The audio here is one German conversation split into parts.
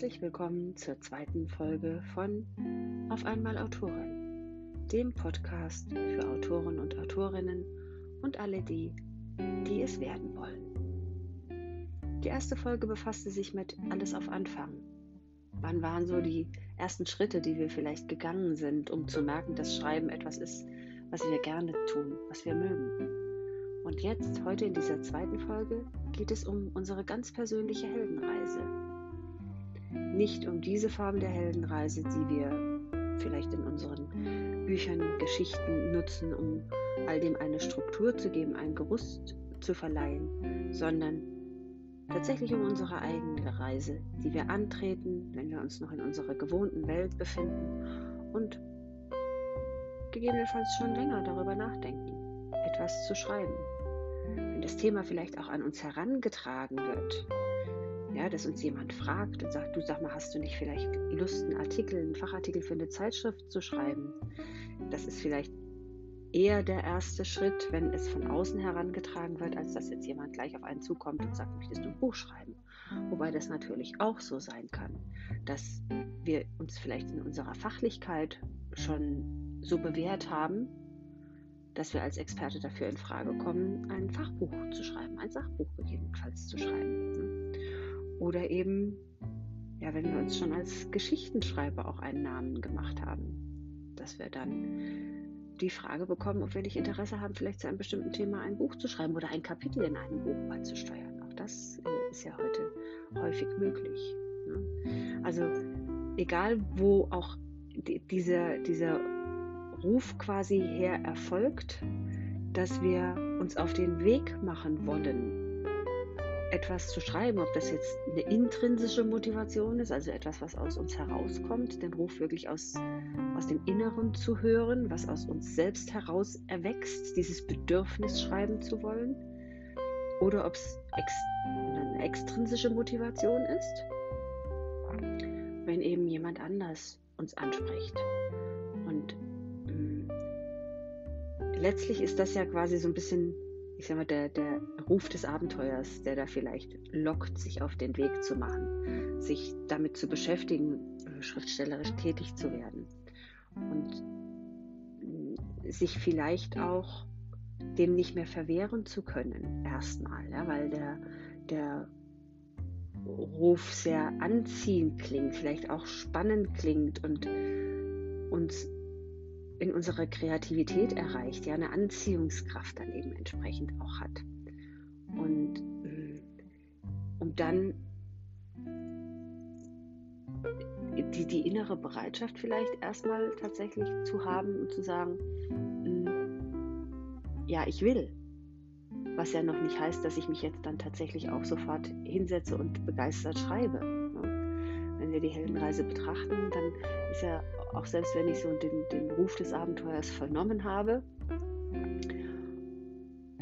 Herzlich willkommen zur zweiten Folge von Auf einmal Autorin, dem Podcast für Autoren und Autorinnen und alle die, die es werden wollen. Die erste Folge befasste sich mit Alles auf Anfang. Wann waren so die ersten Schritte, die wir vielleicht gegangen sind, um zu merken, dass Schreiben etwas ist, was wir gerne tun, was wir mögen? Und jetzt, heute in dieser zweiten Folge, geht es um unsere ganz persönliche Heldenreise nicht um diese Form der Heldenreise, die wir vielleicht in unseren Büchern, Geschichten nutzen, um all dem eine Struktur zu geben, ein Gerüst zu verleihen, sondern tatsächlich um unsere eigene Reise, die wir antreten, wenn wir uns noch in unserer gewohnten Welt befinden und gegebenenfalls schon länger darüber nachdenken, etwas zu schreiben. Wenn das Thema vielleicht auch an uns herangetragen wird, ja, dass uns jemand fragt und sagt, du sag mal, hast du nicht vielleicht Lust, einen Artikel, einen Fachartikel für eine Zeitschrift zu schreiben? Das ist vielleicht eher der erste Schritt, wenn es von außen herangetragen wird, als dass jetzt jemand gleich auf einen zukommt und sagt, möchtest du ein Buch schreiben? Wobei das natürlich auch so sein kann, dass wir uns vielleicht in unserer Fachlichkeit schon so bewährt haben, dass wir als Experte dafür in Frage kommen, ein Fachbuch zu schreiben, ein Sachbuch gegebenenfalls zu schreiben. Oder eben, ja, wenn wir uns schon als Geschichtenschreiber auch einen Namen gemacht haben, dass wir dann die Frage bekommen, ob wir nicht Interesse haben, vielleicht zu einem bestimmten Thema ein Buch zu schreiben oder ein Kapitel in einem Buch beizusteuern. Auch das äh, ist ja heute häufig möglich. Ne? Also egal, wo auch die, dieser, dieser Ruf quasi her erfolgt, dass wir uns auf den Weg machen wollen, etwas zu schreiben, ob das jetzt eine intrinsische Motivation ist, also etwas, was aus uns herauskommt, den Ruf wirklich aus, aus dem Inneren zu hören, was aus uns selbst heraus erwächst, dieses Bedürfnis schreiben zu wollen, oder ob es ex, eine extrinsische Motivation ist, wenn eben jemand anders uns anspricht. Und mh, mm, letztlich ist das ja quasi so ein bisschen ich sag mal, der, der Ruf des Abenteuers, der da vielleicht lockt, sich auf den Weg zu machen, sich damit zu beschäftigen, äh, schriftstellerisch tätig zu werden. Und mm, sich vielleicht auch dem nicht mehr verwehren zu können, erstmal, ja, weil der, der Ruf sehr anziehend klingt, vielleicht auch spannend klingt und uns in unserer Kreativität erreicht, ja eine Anziehungskraft dann eben entsprechend auch hat. Und mm, um dann die, die innere Bereitschaft vielleicht erstmal tatsächlich zu haben und zu sagen, mm, ja, ich will. Was ja noch nicht heißt, dass ich mich jetzt dann tatsächlich auch sofort hinsetze und begeistert schreibe. Ne? Wenn wir die Heldenreise betrachten, dann ist ja auch selbst wenn ich so den, den Ruf des Abenteuers vernommen habe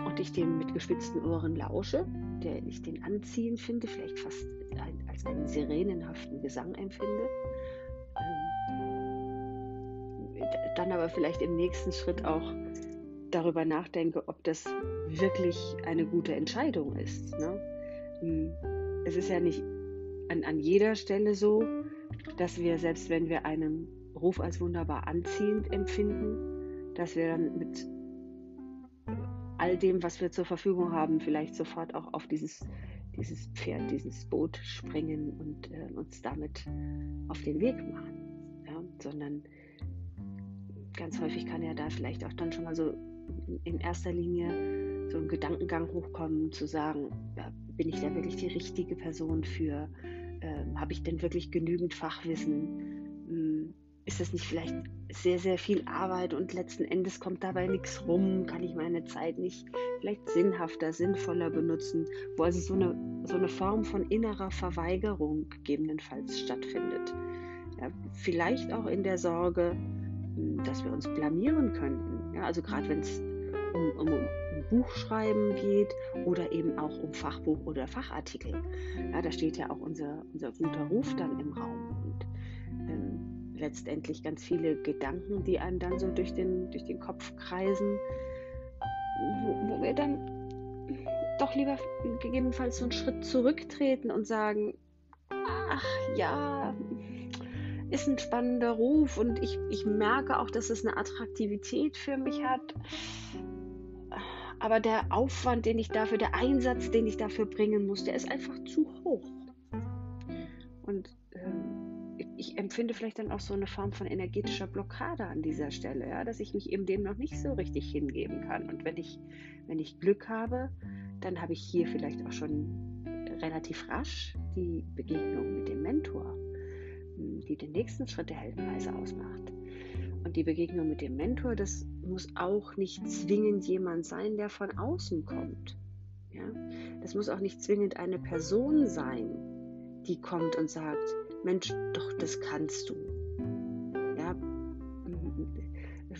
und ich dem mit gespitzten Ohren lausche, der ich den anziehend finde, vielleicht fast ein, als einen sirenenhaften Gesang empfinde, ähm, dann aber vielleicht im nächsten Schritt auch darüber nachdenke, ob das wirklich eine gute Entscheidung ist. Ne? Hm, es ist ja nicht an, an jeder Stelle so, dass wir, selbst wenn wir einem Ruf als wunderbar anziehend empfinden, dass wir dann mit all dem, was wir zur Verfügung haben, vielleicht sofort auch auf dieses, dieses Pferd, dieses Boot springen und äh, uns damit auf den Weg machen. Ja? Sondern ganz häufig kann ja da vielleicht auch dann schon mal so in erster Linie so ein Gedankengang hochkommen, zu sagen, ja, bin ich da wirklich die richtige Person für? Ähm, Habe ich denn wirklich genügend Fachwissen? Ist das nicht vielleicht sehr, sehr viel Arbeit und letzten Endes kommt dabei nichts rum? Kann ich meine Zeit nicht vielleicht sinnhafter, sinnvoller benutzen, wo also so eine, so eine Form von innerer Verweigerung gegebenenfalls stattfindet? Ja, vielleicht auch in der Sorge, hm, dass wir uns blamieren könnten. Ja, also gerade wenn es um, um, um Buchschreiben geht oder eben auch um Fachbuch oder Fachartikel. Ja, da steht ja auch unser, unser guter Ruf dann im Raum. Letztendlich ganz viele Gedanken, die einem dann so durch den, durch den Kopf kreisen, wo, wo wir dann doch lieber gegebenenfalls so einen Schritt zurücktreten und sagen, ach ja, ist ein spannender Ruf und ich, ich merke auch, dass es eine Attraktivität für mich hat. Aber der Aufwand, den ich dafür, der Einsatz, den ich dafür bringen muss, der ist einfach zu hoch. Ich empfinde vielleicht dann auch so eine Form von energetischer Blockade an dieser Stelle, ja, dass ich mich eben dem noch nicht so richtig hingeben kann. Und wenn ich, wenn ich Glück habe, dann habe ich hier vielleicht auch schon relativ rasch die Begegnung mit dem Mentor die den nächsten Schritt der Heldenreise ausmacht. Und die Begegnung mit dem Mentor, das muss auch nicht zwingend jemand sein, der von außen kommt. Ja? Das muss auch nicht zwingend eine Person sein, die kommt und sagt, Mensch, doch, das kannst du. Ja?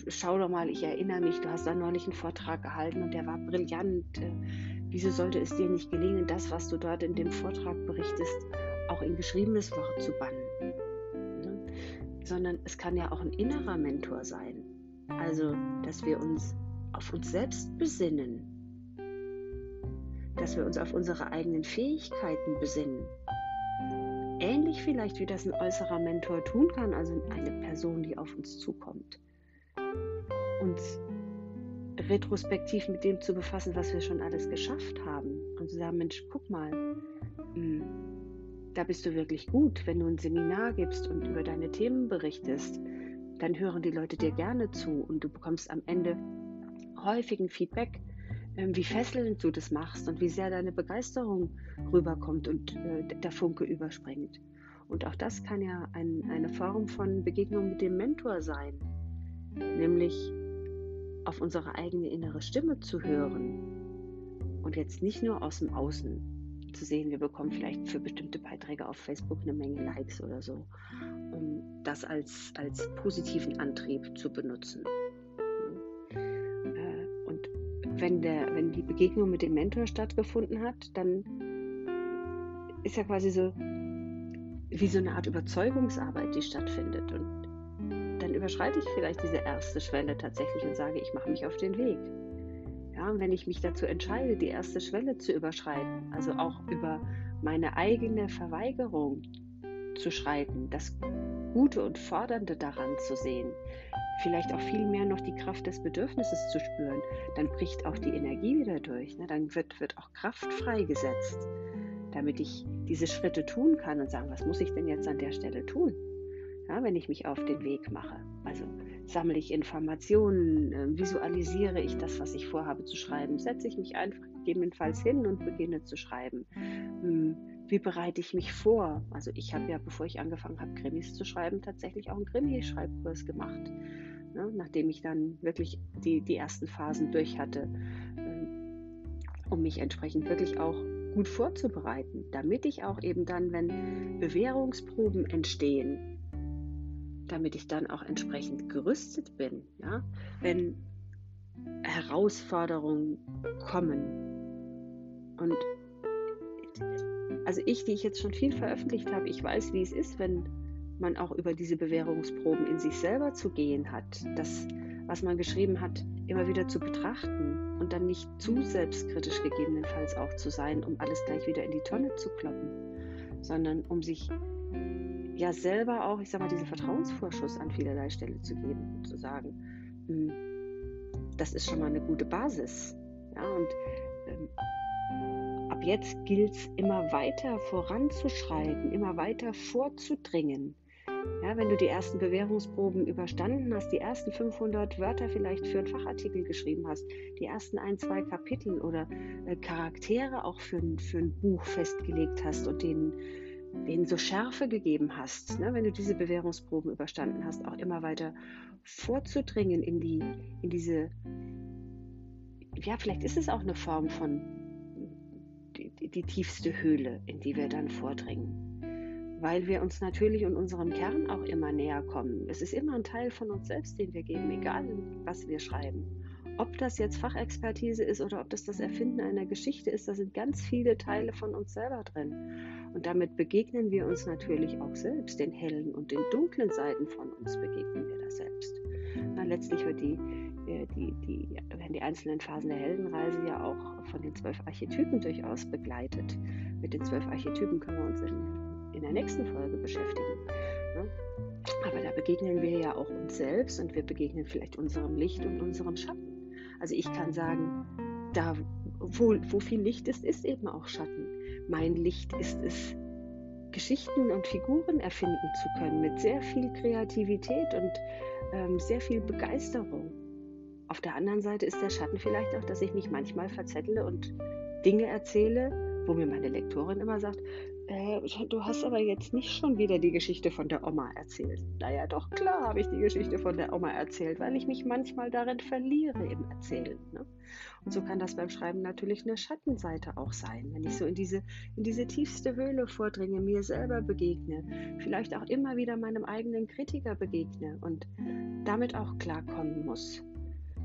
Schau doch mal, ich erinnere mich, du hast da neulich einen Vortrag gehalten und der war brillant. Wieso sollte es dir nicht gelingen, das, was du dort in dem Vortrag berichtest, auch in geschriebenes Wort zu bannen? sondern es kann ja auch ein innerer Mentor sein. Also, dass wir uns auf uns selbst besinnen, dass wir uns auf unsere eigenen Fähigkeiten besinnen. Ähnlich vielleicht wie das ein äußerer Mentor tun kann, also eine Person, die auf uns zukommt. Uns retrospektiv mit dem zu befassen, was wir schon alles geschafft haben. Und zu sagen, Mensch, guck mal, hm, da bist du wirklich gut. Wenn du ein Seminar gibst und über deine Themen berichtest, dann hören die Leute dir gerne zu und du bekommst am Ende häufigen Feedback, wie fesselnd du das machst und wie sehr deine Begeisterung rüberkommt und äh, der Funke überspringt. Und auch das kann ja ein, eine Form von Begegnung mit dem Mentor sein, nämlich auf unsere eigene innere Stimme zu hören und jetzt nicht nur aus dem Außen zu sehen, wir bekommen vielleicht für bestimmte Beiträge auf Facebook eine Menge Likes oder so, um das als, als positiven Antrieb zu benutzen. Wenn, der, wenn die Begegnung mit dem Mentor stattgefunden hat, dann ist ja quasi so wie so eine Art Überzeugungsarbeit, die stattfindet. Und dann überschreite ich vielleicht diese erste Schwelle tatsächlich und sage, ich mache mich auf den Weg. Ja, und wenn ich mich dazu entscheide, die erste Schwelle zu überschreiten, also auch über meine eigene Verweigerung zu schreiten, das Gute und Fordernde daran zu sehen, vielleicht auch viel mehr noch die Kraft des Bedürfnisses zu spüren, dann bricht auch die Energie wieder durch. Ne? Dann wird, wird auch Kraft freigesetzt, damit ich diese Schritte tun kann und sagen, was muss ich denn jetzt an der Stelle tun, ja, wenn ich mich auf den Weg mache. Also sammle ich Informationen, äh, visualisiere ich das, was ich vorhabe zu schreiben, setze ich mich einfach gegebenenfalls hin und beginne zu schreiben. Hm, wie bereite ich mich vor? Also ich habe ja, bevor ich angefangen habe, Krimis zu schreiben, tatsächlich auch einen Krimi-Schreibkurs gemacht, ne, nachdem ich dann wirklich die, die ersten Phasen durch hatte, äh, um mich entsprechend wirklich auch gut vorzubereiten, damit ich auch eben dann, wenn Bewährungsproben entstehen, damit ich dann auch entsprechend gerüstet bin, ja, wenn Herausforderungen kommen. Und also ich, die ich jetzt schon viel veröffentlicht habe, ich weiß, wie es ist, wenn man auch über diese Bewährungsproben in sich selber zu gehen hat, das, was man geschrieben hat, immer wieder zu betrachten und dann nicht zu selbstkritisch gegebenenfalls auch zu sein, um alles gleich wieder in die Tonne zu kloppen, sondern um sich ja selber auch, ich sag mal, diesen Vertrauensvorschuss an vielerlei Stelle zu geben und zu sagen, hm, das ist schon mal eine gute Basis. Ja, und ähm, ab jetzt gilt es immer weiter voranzuschreiten, immer weiter vorzudringen. Ja, wenn du die ersten Bewährungsproben überstanden hast, die ersten 500 Wörter vielleicht für einen Fachartikel geschrieben hast, die ersten ein, zwei Kapitel oder äh, Charaktere auch für, für ein Buch festgelegt hast und denen denen so Schärfe gegeben hast, ne, wenn du diese Bewährungsproben überstanden hast, auch immer weiter vorzudringen in, die, in diese, ja, vielleicht ist es auch eine Form von die, tiefste Höhle, in die wir dann vordringen. Weil wir uns natürlich und unserem Kern auch immer näher kommen. Es ist immer ein Teil von uns selbst, den wir geben, egal was wir schreiben. Ob das jetzt Fachexpertise ist oder ob das das Erfinden einer Geschichte ist, da sind ganz viele Teile von uns selber drin. Und damit begegnen wir uns natürlich auch selbst, den hellen und den dunklen Seiten von uns begegnen wir da selbst. Na, letztlich wird die, die, die, werden die einzelnen Phasen der Heldenreise ja auch von den zwölf Archetypen durchaus begleitet. Mit den zwölf Archetypen können wir uns in, in der nächsten Folge beschäftigen. Ne? Aber da begegnen wir ja auch uns selbst und wir begegnen vielleicht unserem Licht und unserem Schatten. Also ich kann sagen, da wo, wo viel Licht ist, ist eben auch Schatten. Mein Licht ist es, Geschichten und Figuren erfinden zu können mit sehr viel Kreativität und ähm, sehr viel Begeisterung. Auf der anderen Seite ist der Schatten vielleicht auch, dass ich mich manchmal verzettle und Dinge erzähle, wo mir meine Lektorin immer sagt, äh, du hast aber jetzt nicht schon wieder die Geschichte von der Oma erzählt. Naja, doch klar habe ich die Geschichte von der Oma erzählt, weil ich mich manchmal darin verliere im Erzählen. Ne? Und so kann das beim Schreiben natürlich eine Schattenseite auch sein, wenn ich so in diese, in diese tiefste Höhle vordringe, mir selber begegne, vielleicht auch immer wieder meinem eigenen Kritiker begegne und damit auch klarkommen muss.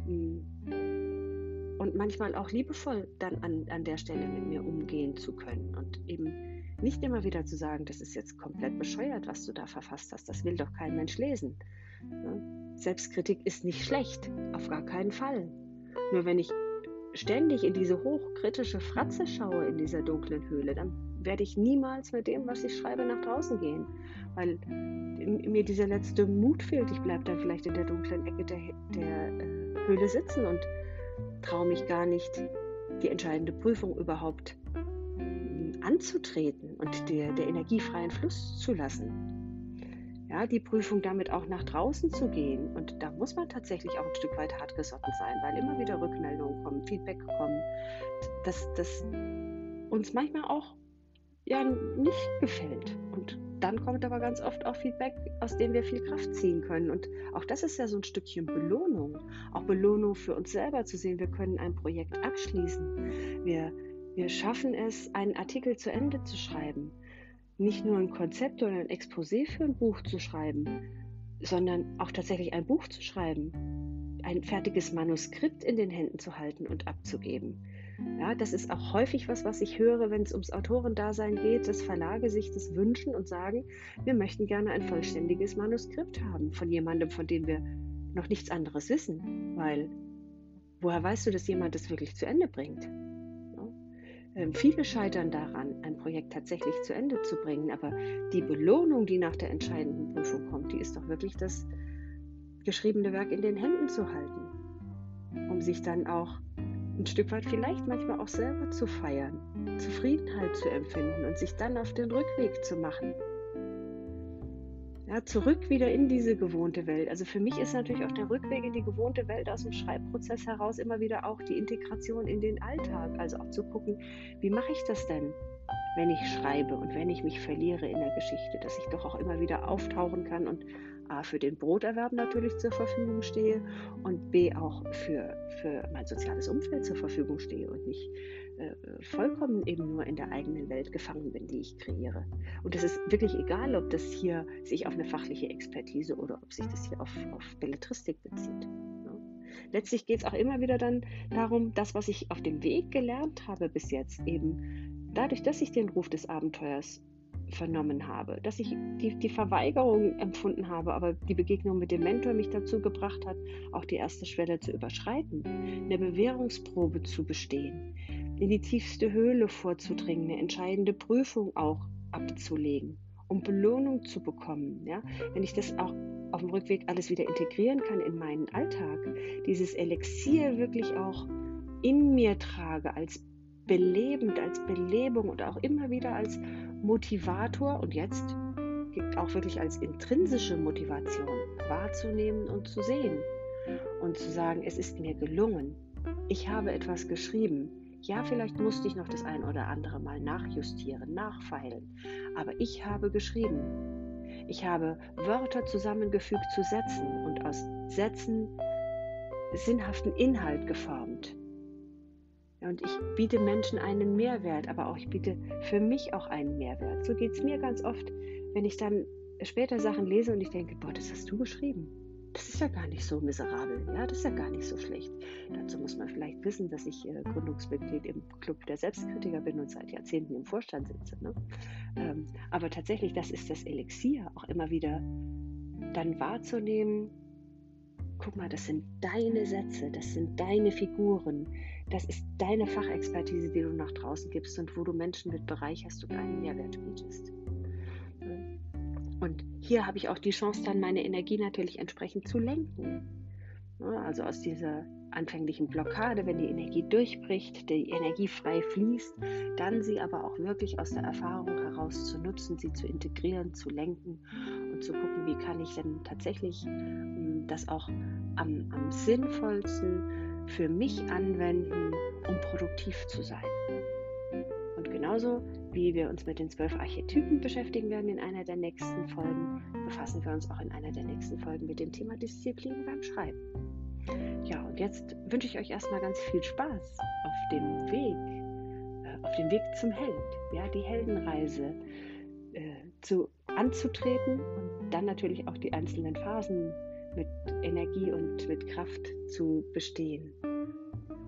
Und manchmal auch liebevoll dann an, an der Stelle mit mir umgehen zu können und eben nicht immer wieder zu sagen, das ist jetzt komplett bescheuert, was du da verfasst hast, das will doch kein Mensch lesen. Selbstkritik ist nicht schlecht, auf gar keinen Fall. Nur wenn ich ständig in diese hochkritische Fratze schaue in dieser dunklen Höhle, dann werde ich niemals mit dem, was ich schreibe, nach draußen gehen, weil mir dieser letzte Mut fehlt. Ich bleibe dann vielleicht in der dunklen Ecke der, der äh, Höhle sitzen und traue mich gar nicht, die entscheidende Prüfung überhaupt anzutreten und der, der energiefreien Fluss zu lassen. Ja, die Prüfung damit auch nach draußen zu gehen. Und da muss man tatsächlich auch ein Stück weit hartgesotten sein, weil immer wieder Rückmeldungen kommen, Feedback kommen, dass das uns manchmal auch ja nicht gefällt. Und dann kommt aber ganz oft auch Feedback, aus dem wir viel Kraft ziehen können. Und auch das ist ja so ein Stückchen Belohnung. Auch Belohnung für uns selber zu sehen, wir können ein Projekt abschließen. Wir, wir schaffen es, einen Artikel zu Ende zu schreiben. Nicht nur ein Konzept oder ein Exposé für ein Buch zu schreiben, sondern auch tatsächlich ein Buch zu schreiben. Ein fertiges Manuskript in den Händen zu halten und abzugeben. Ja, das ist auch häufig was, was ich höre, wenn es ums Autorendasein geht, dass Verlage sich das wünschen und sagen, wir möchten gerne ein vollständiges Manuskript haben von jemandem, von dem wir noch nichts anderes wissen. Weil woher weißt du, dass jemand das wirklich zu Ende bringt? Ähm, viele scheitern daran, ein Projekt tatsächlich zu Ende zu bringen, aber die Belohnung, die nach der entscheidenden Prüfung kommt, die ist doch wirklich das geschriebene Werk in den Händen zu halten, um sich dann auch ein Stück weit vielleicht manchmal auch selber zu feiern, Zufriedenheit zu empfinden und sich dann auf den Rückweg zu machen. Ja, zurück wieder in diese gewohnte Welt. Also für mich ist natürlich auch der Rückweg in die gewohnte Welt aus dem Schreibprozess heraus immer wieder auch die Integration in den Alltag. Also auch zu gucken, wie mache ich das denn, wenn ich schreibe und wenn ich mich verliere in der Geschichte, dass ich doch auch immer wieder auftauchen kann und A für den Broterwerb natürlich zur Verfügung stehe und B auch für, für mein soziales Umfeld zur Verfügung stehe und nicht äh, vollkommen eben nur in der eigenen Welt gefangen bin, die ich kreiere. Und es ist wirklich egal, ob das hier sich auf eine fachliche Expertise oder ob sich das hier auf, auf Belletristik bezieht. Ja. Letztlich geht es auch immer wieder dann darum, das, was ich auf dem Weg gelernt habe bis jetzt, eben dadurch, dass ich den Ruf des Abenteuers vernommen habe, dass ich die, die Verweigerung empfunden habe, aber die Begegnung mit dem Mentor mich dazu gebracht hat, auch die erste Schwelle zu überschreiten, eine Bewährungsprobe zu bestehen, in die tiefste Höhle vorzudringen, eine entscheidende Prüfung auch abzulegen, um Belohnung zu bekommen. Ja? Wenn ich das auch auf dem Rückweg alles wieder integrieren kann in meinen Alltag, dieses Elixier wirklich auch in mir trage als belebend, als Belebung und auch immer wieder als Motivator und jetzt auch wirklich als intrinsische Motivation wahrzunehmen und zu sehen und zu sagen, es ist mir gelungen. Ich habe etwas geschrieben. Ja, vielleicht musste ich noch das ein oder andere Mal nachjustieren, nachfeilen, aber ich habe geschrieben. Ich habe Wörter zusammengefügt zu Sätzen und aus Sätzen sinnhaften Inhalt geformt. Und ich biete Menschen einen Mehrwert, aber auch ich biete für mich auch einen Mehrwert. So geht es mir ganz oft, wenn ich dann später Sachen lese und ich denke, boah, das hast du geschrieben. Das ist ja gar nicht so miserabel, ja, das ist ja gar nicht so schlecht. Dazu muss man vielleicht wissen, dass ich äh, Gründungsmitglied im Club der Selbstkritiker bin und seit Jahrzehnten im Vorstand sitze. Ne? Ähm, aber tatsächlich, das ist das Elixier, auch immer wieder dann wahrzunehmen, guck mal, das sind deine Sätze, das sind deine Figuren, das ist deine Fachexpertise, die du nach draußen gibst und wo du Menschen mit bereicherst und einen Mehrwert bietest. Und hier habe ich auch die Chance, dann meine Energie natürlich entsprechend zu lenken. Also aus dieser anfänglichen Blockade, wenn die Energie durchbricht, die Energie frei fließt, dann sie aber auch wirklich aus der Erfahrung heraus zu nutzen, sie zu integrieren, zu lenken und zu gucken, wie kann ich denn tatsächlich hm, das auch am, am sinnvollsten für mich anwenden, um produktiv zu sein. Und genauso wie wir uns mit den zwölf Archetypen beschäftigen werden in einer der nächsten Folgen, befassen wir uns auch in einer der nächsten Folgen mit dem Thema Disziplin beim Schreiben. Ja, und jetzt wünsche ich euch erstmal ganz viel Spaß auf dem Weg, äh, auf dem Weg zum Held, ja, die Heldenreise äh, zu, anzutreten und dann natürlich auch die einzelnen Phasen mit Energie und mit Kraft zu bestehen.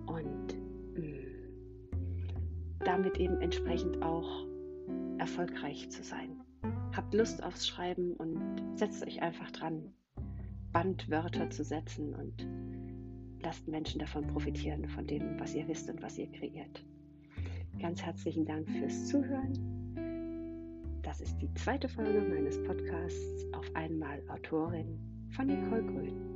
Und mm, damit eben entsprechend auch erfolgreich zu sein. Habt Lust aufs Schreiben und setzt euch einfach dran, Bandwörter zu setzen und lasst Menschen davon profitieren, von dem, was ihr wisst und was ihr kreiert. Ganz herzlichen Dank fürs Zuhören. Das ist die zweite Folge meines Podcasts Auf einmal Autorin von Nicole Grün.